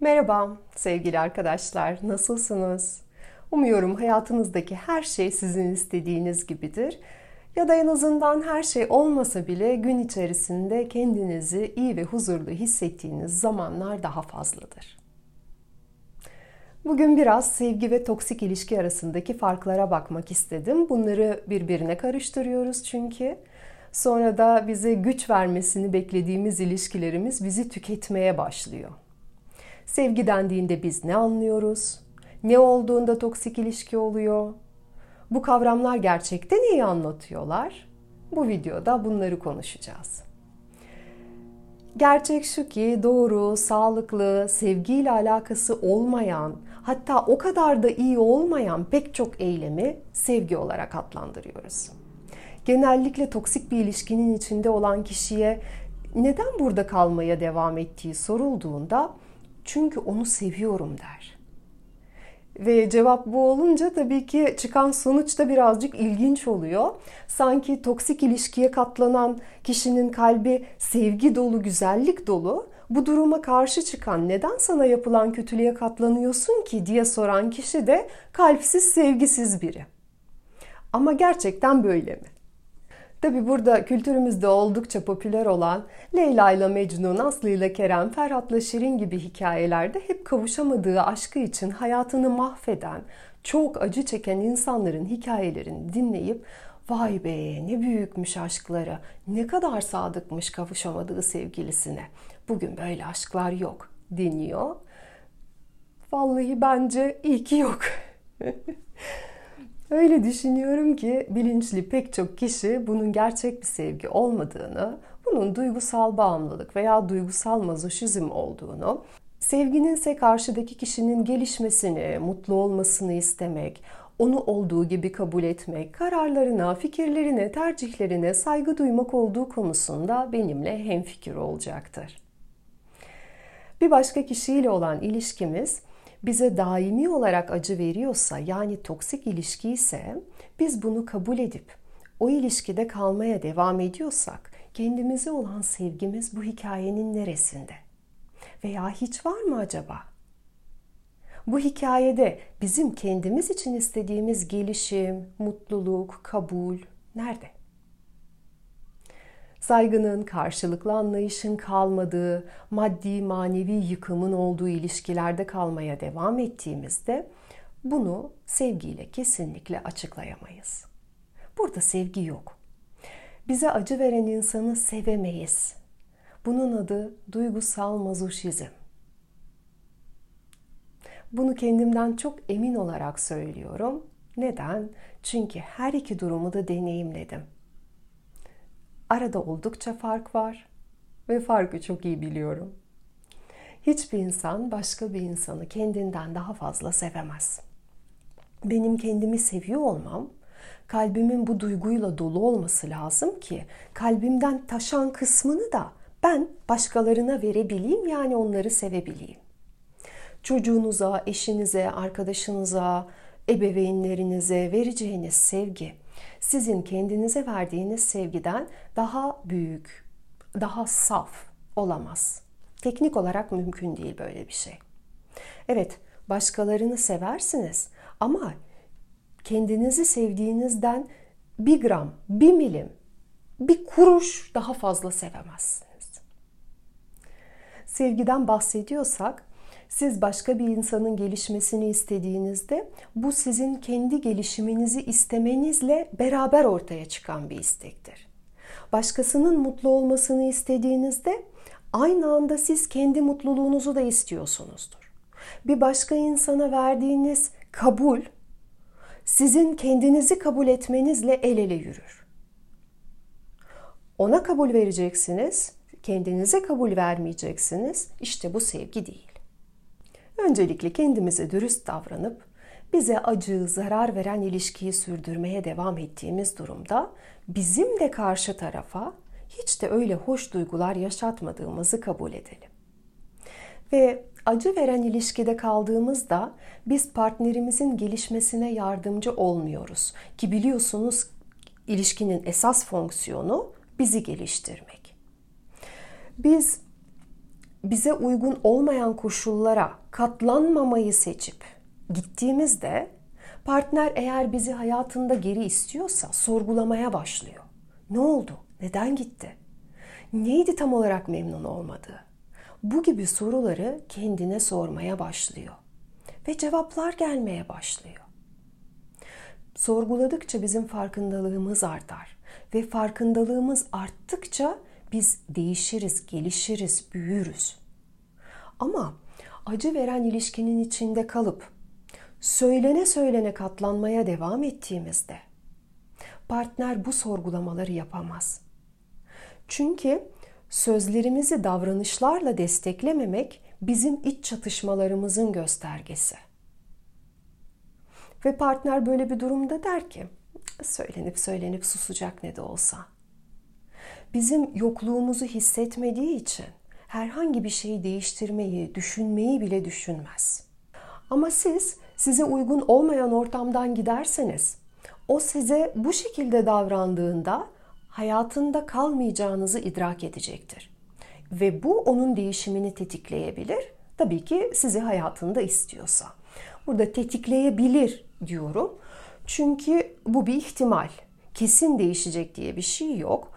Merhaba sevgili arkadaşlar, nasılsınız? Umuyorum hayatınızdaki her şey sizin istediğiniz gibidir. Ya da en azından her şey olmasa bile gün içerisinde kendinizi iyi ve huzurlu hissettiğiniz zamanlar daha fazladır. Bugün biraz sevgi ve toksik ilişki arasındaki farklara bakmak istedim. Bunları birbirine karıştırıyoruz çünkü. Sonra da bize güç vermesini beklediğimiz ilişkilerimiz bizi tüketmeye başlıyor. Sevgi dendiğinde biz ne anlıyoruz? Ne olduğunda toksik ilişki oluyor? Bu kavramlar gerçekten iyi anlatıyorlar. Bu videoda bunları konuşacağız. Gerçek şu ki doğru, sağlıklı, sevgiyle alakası olmayan, hatta o kadar da iyi olmayan pek çok eylemi sevgi olarak adlandırıyoruz. Genellikle toksik bir ilişkinin içinde olan kişiye neden burada kalmaya devam ettiği sorulduğunda çünkü onu seviyorum der. Ve cevap bu olunca tabii ki çıkan sonuç da birazcık ilginç oluyor. Sanki toksik ilişkiye katlanan kişinin kalbi sevgi dolu, güzellik dolu. Bu duruma karşı çıkan neden sana yapılan kötülüğe katlanıyorsun ki diye soran kişi de kalpsiz, sevgisiz biri. Ama gerçekten böyle mi? Tabi burada kültürümüzde oldukça popüler olan Leyla ile Mecnun, Aslı ile Kerem, Ferhat'la Şirin gibi hikayelerde hep kavuşamadığı aşkı için hayatını mahveden, çok acı çeken insanların hikayelerini dinleyip vay be ne büyükmüş aşkları, ne kadar sadıkmış kavuşamadığı sevgilisine. Bugün böyle aşklar yok deniyor. Vallahi bence iyi ki yok. Öyle düşünüyorum ki bilinçli pek çok kişi bunun gerçek bir sevgi olmadığını, bunun duygusal bağımlılık veya duygusal mazoşizm olduğunu, sevginin ise karşıdaki kişinin gelişmesini, mutlu olmasını istemek, onu olduğu gibi kabul etmek, kararlarına, fikirlerine, tercihlerine saygı duymak olduğu konusunda benimle hemfikir olacaktır. Bir başka kişiyle olan ilişkimiz bize daimi olarak acı veriyorsa yani toksik ilişki ise biz bunu kabul edip o ilişkide kalmaya devam ediyorsak kendimize olan sevgimiz bu hikayenin neresinde? Veya hiç var mı acaba? Bu hikayede bizim kendimiz için istediğimiz gelişim, mutluluk, kabul nerede? Saygının, karşılıklı anlayışın kalmadığı, maddi manevi yıkımın olduğu ilişkilerde kalmaya devam ettiğimizde bunu sevgiyle kesinlikle açıklayamayız. Burada sevgi yok. Bize acı veren insanı sevemeyiz. Bunun adı duygusal mazoşizm. Bunu kendimden çok emin olarak söylüyorum. Neden? Çünkü her iki durumu da deneyimledim. Arada oldukça fark var ve farkı çok iyi biliyorum. Hiçbir insan başka bir insanı kendinden daha fazla sevemez. Benim kendimi seviyor olmam, kalbimin bu duyguyla dolu olması lazım ki kalbimden taşan kısmını da ben başkalarına verebileyim yani onları sevebileyim. Çocuğunuza, eşinize, arkadaşınıza, ebeveynlerinize vereceğiniz sevgi sizin kendinize verdiğiniz sevgiden daha büyük, daha saf olamaz. Teknik olarak mümkün değil böyle bir şey. Evet, başkalarını seversiniz ama kendinizi sevdiğinizden bir gram, bir milim, bir kuruş daha fazla sevemezsiniz. Sevgiden bahsediyorsak siz başka bir insanın gelişmesini istediğinizde bu sizin kendi gelişiminizi istemenizle beraber ortaya çıkan bir istektir. Başkasının mutlu olmasını istediğinizde aynı anda siz kendi mutluluğunuzu da istiyorsunuzdur. Bir başka insana verdiğiniz kabul sizin kendinizi kabul etmenizle el ele yürür. Ona kabul vereceksiniz, kendinize kabul vermeyeceksiniz. İşte bu sevgi değil. Öncelikle kendimize dürüst davranıp bize acı, zarar veren ilişkiyi sürdürmeye devam ettiğimiz durumda bizim de karşı tarafa hiç de öyle hoş duygular yaşatmadığımızı kabul edelim. Ve acı veren ilişkide kaldığımızda biz partnerimizin gelişmesine yardımcı olmuyoruz. Ki biliyorsunuz ilişkinin esas fonksiyonu bizi geliştirmek. Biz bize uygun olmayan koşullara katlanmamayı seçip gittiğimizde partner eğer bizi hayatında geri istiyorsa sorgulamaya başlıyor. Ne oldu? Neden gitti? Neydi tam olarak memnun olmadığı? Bu gibi soruları kendine sormaya başlıyor ve cevaplar gelmeye başlıyor. Sorguladıkça bizim farkındalığımız artar ve farkındalığımız arttıkça biz değişiriz, gelişiriz, büyürüz. Ama acı veren ilişkinin içinde kalıp söylene söylene katlanmaya devam ettiğimizde partner bu sorgulamaları yapamaz. Çünkü sözlerimizi davranışlarla desteklememek bizim iç çatışmalarımızın göstergesi. Ve partner böyle bir durumda der ki, söylenip söylenip susacak ne de olsa. Bizim yokluğumuzu hissetmediği için herhangi bir şeyi değiştirmeyi, düşünmeyi bile düşünmez. Ama siz size uygun olmayan ortamdan giderseniz, o size bu şekilde davrandığında hayatında kalmayacağınızı idrak edecektir. Ve bu onun değişimini tetikleyebilir. Tabii ki sizi hayatında istiyorsa. Burada tetikleyebilir diyorum. Çünkü bu bir ihtimal. Kesin değişecek diye bir şey yok.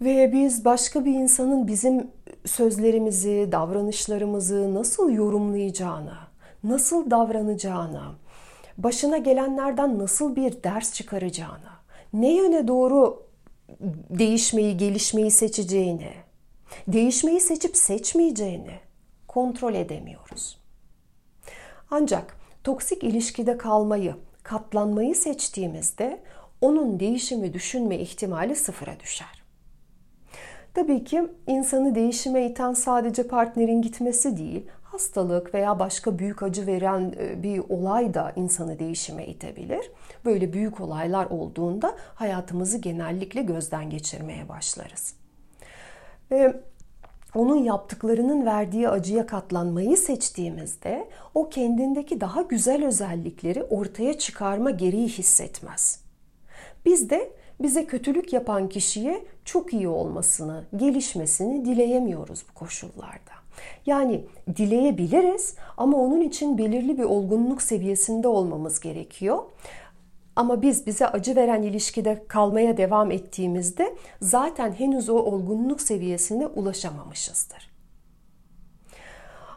Ve biz başka bir insanın bizim sözlerimizi, davranışlarımızı nasıl yorumlayacağını, nasıl davranacağını, başına gelenlerden nasıl bir ders çıkaracağını, ne yöne doğru değişmeyi, gelişmeyi seçeceğini, değişmeyi seçip seçmeyeceğini kontrol edemiyoruz. Ancak toksik ilişkide kalmayı, katlanmayı seçtiğimizde onun değişimi düşünme ihtimali sıfıra düşer. Tabii ki insanı değişime iten sadece partnerin gitmesi değil, hastalık veya başka büyük acı veren e, bir olay da insanı değişime itebilir. Böyle büyük olaylar olduğunda hayatımızı genellikle gözden geçirmeye başlarız. Ve onun yaptıklarının verdiği acıya katlanmayı seçtiğimizde o kendindeki daha güzel özellikleri ortaya çıkarma gereği hissetmez. Biz de bize kötülük yapan kişiye çok iyi olmasını, gelişmesini dileyemiyoruz bu koşullarda. Yani dileyebiliriz ama onun için belirli bir olgunluk seviyesinde olmamız gerekiyor. Ama biz bize acı veren ilişkide kalmaya devam ettiğimizde zaten henüz o olgunluk seviyesine ulaşamamışızdır.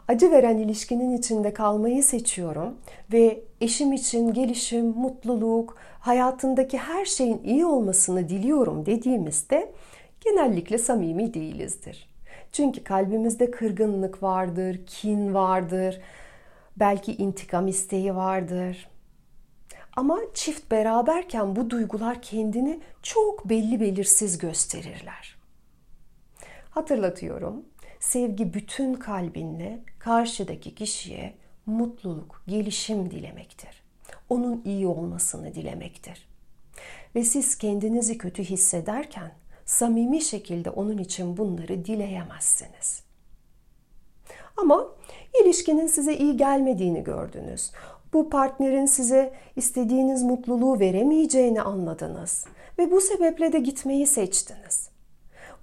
Acı veren ilişkinin içinde kalmayı seçiyorum ve eşim için gelişim, mutluluk, hayatındaki her şeyin iyi olmasını diliyorum dediğimizde genellikle samimi değilizdir. Çünkü kalbimizde kırgınlık vardır, kin vardır, belki intikam isteği vardır. Ama çift beraberken bu duygular kendini çok belli belirsiz gösterirler. Hatırlatıyorum. Sevgi bütün kalbinle karşıdaki kişiye mutluluk, gelişim dilemektir. Onun iyi olmasını dilemektir. Ve siz kendinizi kötü hissederken samimi şekilde onun için bunları dileyemezsiniz. Ama ilişkinin size iyi gelmediğini gördünüz. Bu partnerin size istediğiniz mutluluğu veremeyeceğini anladınız ve bu sebeple de gitmeyi seçtiniz.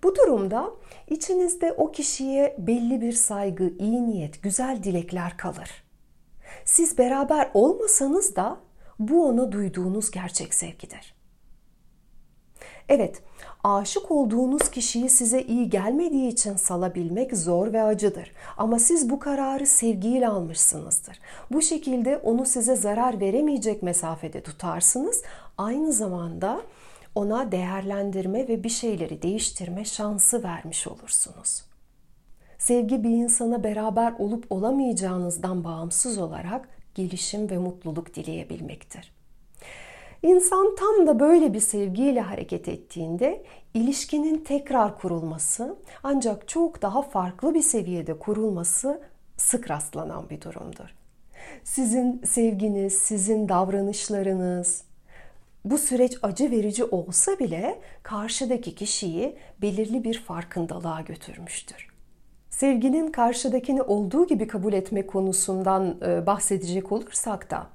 Bu durumda içinizde o kişiye belli bir saygı, iyi niyet, güzel dilekler kalır. Siz beraber olmasanız da bu ona duyduğunuz gerçek sevgidir. Evet, aşık olduğunuz kişiyi size iyi gelmediği için salabilmek zor ve acıdır. Ama siz bu kararı sevgiyle almışsınızdır. Bu şekilde onu size zarar veremeyecek mesafede tutarsınız. Aynı zamanda ona değerlendirme ve bir şeyleri değiştirme şansı vermiş olursunuz. Sevgi bir insana beraber olup olamayacağınızdan bağımsız olarak gelişim ve mutluluk dileyebilmektir. İnsan tam da böyle bir sevgiyle hareket ettiğinde ilişkinin tekrar kurulması ancak çok daha farklı bir seviyede kurulması sık rastlanan bir durumdur. Sizin sevginiz, sizin davranışlarınız bu süreç acı verici olsa bile karşıdaki kişiyi belirli bir farkındalığa götürmüştür. Sevginin karşıdakini olduğu gibi kabul etme konusundan e, bahsedecek olursak da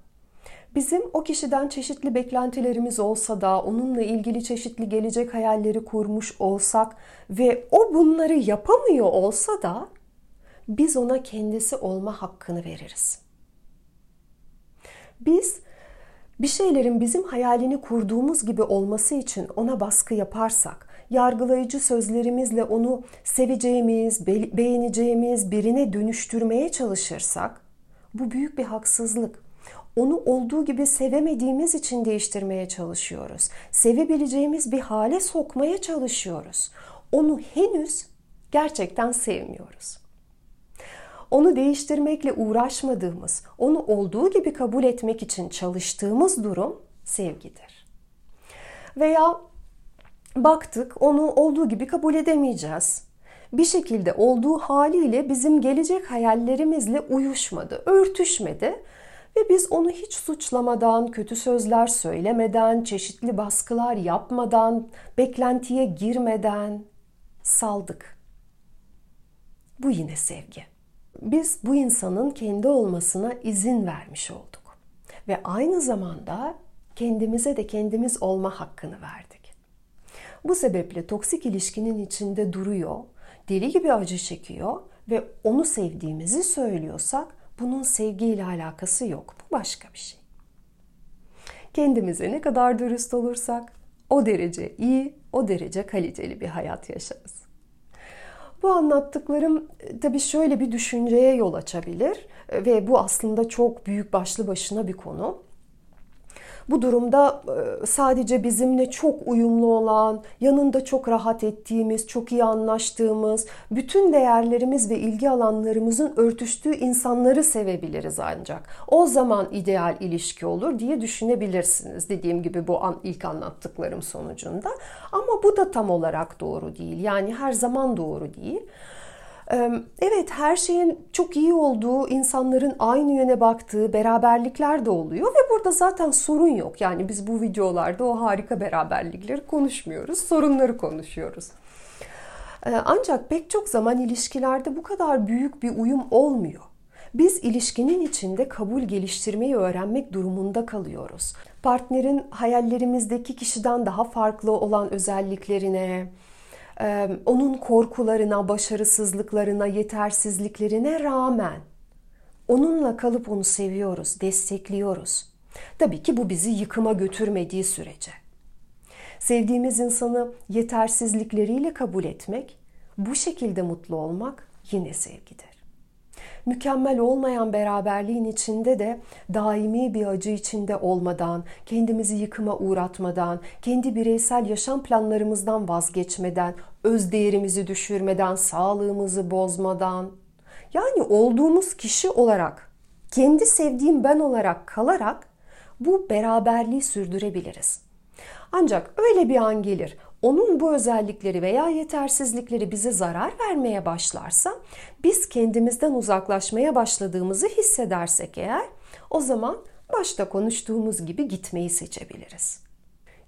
Bizim o kişiden çeşitli beklentilerimiz olsa da onunla ilgili çeşitli gelecek hayalleri kurmuş olsak ve o bunları yapamıyor olsa da biz ona kendisi olma hakkını veririz. Biz bir şeylerin bizim hayalini kurduğumuz gibi olması için ona baskı yaparsak, yargılayıcı sözlerimizle onu seveceğimiz, beğeneceğimiz birine dönüştürmeye çalışırsak bu büyük bir haksızlık. Onu olduğu gibi sevemediğimiz için değiştirmeye çalışıyoruz. Sevebileceğimiz bir hale sokmaya çalışıyoruz. Onu henüz gerçekten sevmiyoruz. Onu değiştirmekle uğraşmadığımız, onu olduğu gibi kabul etmek için çalıştığımız durum sevgidir. Veya baktık onu olduğu gibi kabul edemeyeceğiz. Bir şekilde olduğu haliyle bizim gelecek hayallerimizle uyuşmadı, örtüşmedi ve biz onu hiç suçlamadan, kötü sözler söylemeden, çeşitli baskılar yapmadan, beklentiye girmeden saldık. Bu yine sevgi. Biz bu insanın kendi olmasına izin vermiş olduk. Ve aynı zamanda kendimize de kendimiz olma hakkını verdik. Bu sebeple toksik ilişkinin içinde duruyor, deli gibi acı çekiyor ve onu sevdiğimizi söylüyorsak bunun sevgiyle alakası yok. Bu başka bir şey. Kendimize ne kadar dürüst olursak o derece iyi, o derece kaliteli bir hayat yaşarız. Bu anlattıklarım e, tabii şöyle bir düşünceye yol açabilir e, ve bu aslında çok büyük başlı başına bir konu. Bu durumda e, sadece bizimle çok uyumlu olan, yanında çok rahat ettiğimiz, çok iyi anlaştığımız, bütün değerlerimiz ve ilgi alanlarımızın örtüştüğü insanları sevebiliriz ancak. O zaman ideal ilişki olur diye düşünebilirsiniz. Dediğim gibi bu an, ilk anlattıklarım sonucunda. Ama bu da tam olarak doğru değil. Yani her zaman doğru değil. Evet her şeyin çok iyi olduğu, insanların aynı yöne baktığı beraberlikler de oluyor ve burada zaten sorun yok. Yani biz bu videolarda o harika beraberlikleri konuşmuyoruz, sorunları konuşuyoruz. Ancak pek çok zaman ilişkilerde bu kadar büyük bir uyum olmuyor. Biz ilişkinin içinde kabul geliştirmeyi öğrenmek durumunda kalıyoruz. Partnerin hayallerimizdeki kişiden daha farklı olan özelliklerine, onun korkularına, başarısızlıklarına, yetersizliklerine rağmen onunla kalıp onu seviyoruz, destekliyoruz. Tabii ki bu bizi yıkıma götürmediği sürece. Sevdiğimiz insanı yetersizlikleriyle kabul etmek, bu şekilde mutlu olmak yine sevgidir mükemmel olmayan beraberliğin içinde de daimi bir acı içinde olmadan, kendimizi yıkıma uğratmadan, kendi bireysel yaşam planlarımızdan vazgeçmeden, öz değerimizi düşürmeden, sağlığımızı bozmadan, yani olduğumuz kişi olarak, kendi sevdiğim ben olarak kalarak bu beraberliği sürdürebiliriz. Ancak öyle bir an gelir, onun bu özellikleri veya yetersizlikleri bize zarar vermeye başlarsa biz kendimizden uzaklaşmaya başladığımızı hissedersek eğer o zaman başta konuştuğumuz gibi gitmeyi seçebiliriz.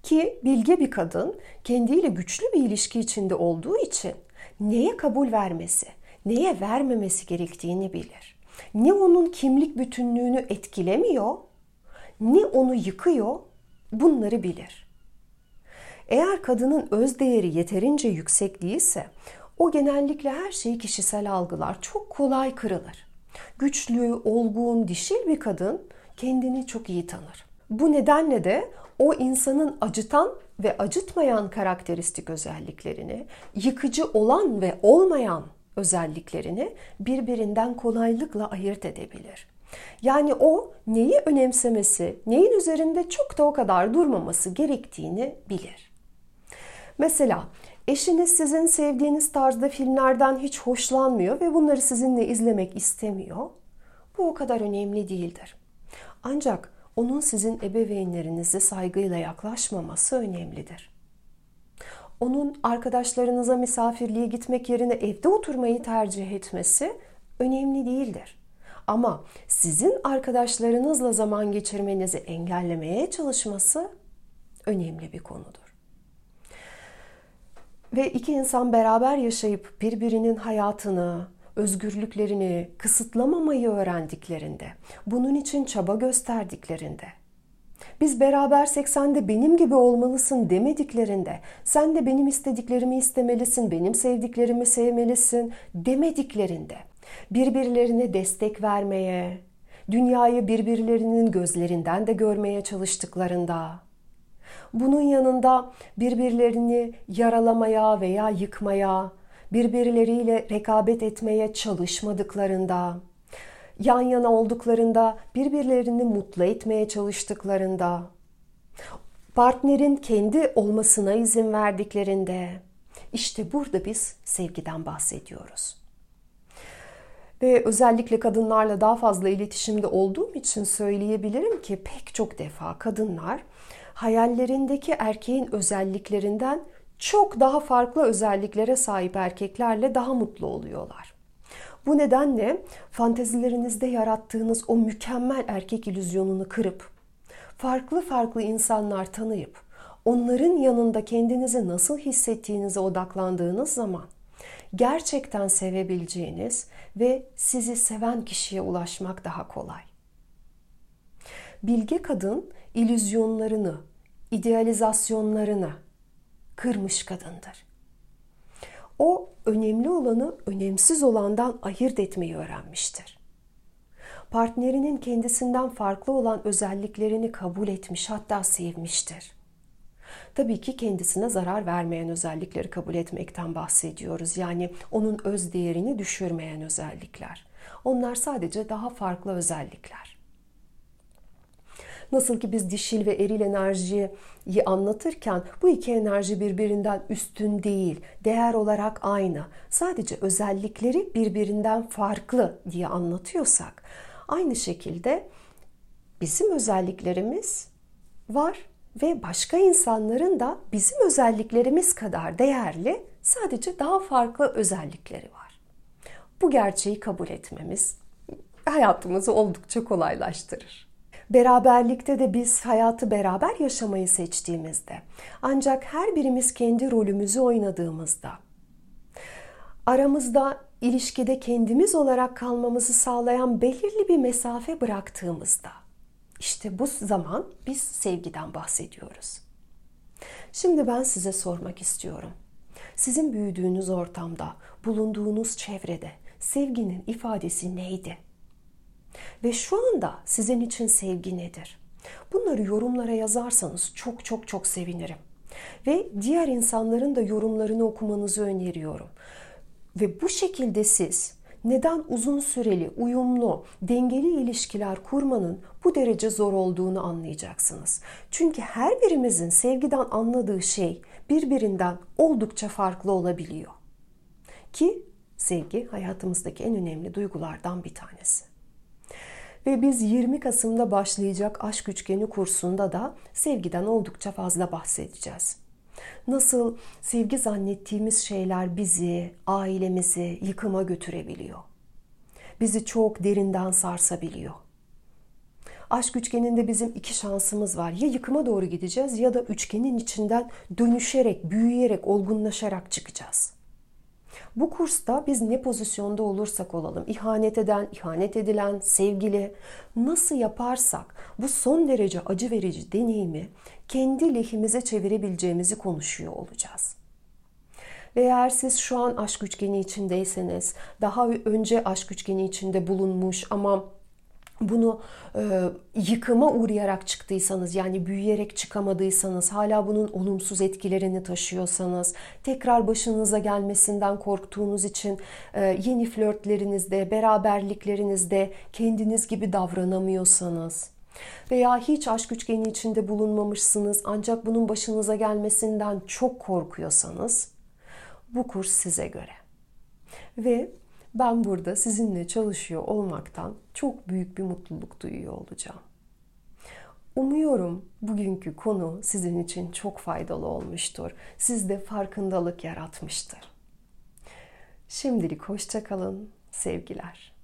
Ki bilge bir kadın kendiyle güçlü bir ilişki içinde olduğu için neye kabul vermesi, neye vermemesi gerektiğini bilir. Ne onun kimlik bütünlüğünü etkilemiyor, ne onu yıkıyor bunları bilir. Eğer kadının öz değeri yeterince yüksek değilse o genellikle her şeyi kişisel algılar, çok kolay kırılır. Güçlü, olgun, dişil bir kadın kendini çok iyi tanır. Bu nedenle de o insanın acıtan ve acıtmayan karakteristik özelliklerini, yıkıcı olan ve olmayan özelliklerini birbirinden kolaylıkla ayırt edebilir. Yani o neyi önemsemesi, neyin üzerinde çok da o kadar durmaması gerektiğini bilir. Mesela eşiniz sizin sevdiğiniz tarzda filmlerden hiç hoşlanmıyor ve bunları sizinle izlemek istemiyor. Bu o kadar önemli değildir. Ancak onun sizin ebeveynlerinize saygıyla yaklaşmaması önemlidir. Onun arkadaşlarınıza misafirliğe gitmek yerine evde oturmayı tercih etmesi önemli değildir. Ama sizin arkadaşlarınızla zaman geçirmenizi engellemeye çalışması önemli bir konudur ve iki insan beraber yaşayıp birbirinin hayatını, özgürlüklerini kısıtlamamayı öğrendiklerinde, bunun için çaba gösterdiklerinde, biz berabersek sen de benim gibi olmalısın demediklerinde, sen de benim istediklerimi istemelisin, benim sevdiklerimi sevmelisin demediklerinde, birbirlerine destek vermeye, dünyayı birbirlerinin gözlerinden de görmeye çalıştıklarında, bunun yanında birbirlerini yaralamaya veya yıkmaya, birbirleriyle rekabet etmeye çalışmadıklarında, yan yana olduklarında birbirlerini mutlu etmeye çalıştıklarında, partnerin kendi olmasına izin verdiklerinde, işte burada biz sevgiden bahsediyoruz. Ve özellikle kadınlarla daha fazla iletişimde olduğum için söyleyebilirim ki pek çok defa kadınlar hayallerindeki erkeğin özelliklerinden çok daha farklı özelliklere sahip erkeklerle daha mutlu oluyorlar. Bu nedenle fantezilerinizde yarattığınız o mükemmel erkek ilüzyonunu kırıp farklı farklı insanlar tanıyıp onların yanında kendinizi nasıl hissettiğinize odaklandığınız zaman gerçekten sevebileceğiniz ve sizi seven kişiye ulaşmak daha kolay. Bilge kadın ilüzyonlarını, idealizasyonlarını kırmış kadındır. O önemli olanı önemsiz olandan ayırt etmeyi öğrenmiştir. Partnerinin kendisinden farklı olan özelliklerini kabul etmiş hatta sevmiştir. Tabii ki kendisine zarar vermeyen özellikleri kabul etmekten bahsediyoruz. Yani onun öz değerini düşürmeyen özellikler. Onlar sadece daha farklı özellikler. Nasıl ki biz dişil ve eril enerjiyi anlatırken bu iki enerji birbirinden üstün değil, değer olarak aynı. Sadece özellikleri birbirinden farklı diye anlatıyorsak aynı şekilde bizim özelliklerimiz var ve başka insanların da bizim özelliklerimiz kadar değerli sadece daha farklı özellikleri var. Bu gerçeği kabul etmemiz hayatımızı oldukça kolaylaştırır. Beraberlikte de biz hayatı beraber yaşamayı seçtiğimizde ancak her birimiz kendi rolümüzü oynadığımızda aramızda ilişkide kendimiz olarak kalmamızı sağlayan belirli bir mesafe bıraktığımızda işte bu zaman biz sevgiden bahsediyoruz. Şimdi ben size sormak istiyorum. Sizin büyüdüğünüz ortamda, bulunduğunuz çevrede sevginin ifadesi neydi? Ve şu anda sizin için sevgi nedir? Bunları yorumlara yazarsanız çok çok çok sevinirim. Ve diğer insanların da yorumlarını okumanızı öneriyorum. Ve bu şekilde siz neden uzun süreli, uyumlu, dengeli ilişkiler kurmanın bu derece zor olduğunu anlayacaksınız. Çünkü her birimizin sevgiden anladığı şey birbirinden oldukça farklı olabiliyor. Ki sevgi hayatımızdaki en önemli duygulardan bir tanesi. Ve biz 20 Kasım'da başlayacak aşk üçgeni kursunda da sevgiden oldukça fazla bahsedeceğiz. Nasıl sevgi zannettiğimiz şeyler bizi, ailemizi yıkıma götürebiliyor. Bizi çok derinden sarsabiliyor. Aşk üçgeninde bizim iki şansımız var. Ya yıkıma doğru gideceğiz ya da üçgenin içinden dönüşerek, büyüyerek, olgunlaşarak çıkacağız. Bu kursta biz ne pozisyonda olursak olalım, ihanet eden, ihanet edilen, sevgili nasıl yaparsak bu son derece acı verici deneyimi kendi lehimize çevirebileceğimizi konuşuyor olacağız. Ve eğer siz şu an aşk üçgeni içindeyseniz, daha önce aşk üçgeni içinde bulunmuş ama bunu e, yıkıma uğrayarak çıktıysanız yani büyüyerek çıkamadıysanız hala bunun olumsuz etkilerini taşıyorsanız tekrar başınıza gelmesinden korktuğunuz için e, yeni flörtlerinizde beraberliklerinizde kendiniz gibi davranamıyorsanız veya hiç aşk üçgeni içinde bulunmamışsınız ancak bunun başınıza gelmesinden çok korkuyorsanız bu kurs size göre. Ve ben burada sizinle çalışıyor olmaktan çok büyük bir mutluluk duyuyor olacağım. Umuyorum bugünkü konu sizin için çok faydalı olmuştur. Sizde farkındalık yaratmıştır. Şimdilik hoşçakalın, sevgiler.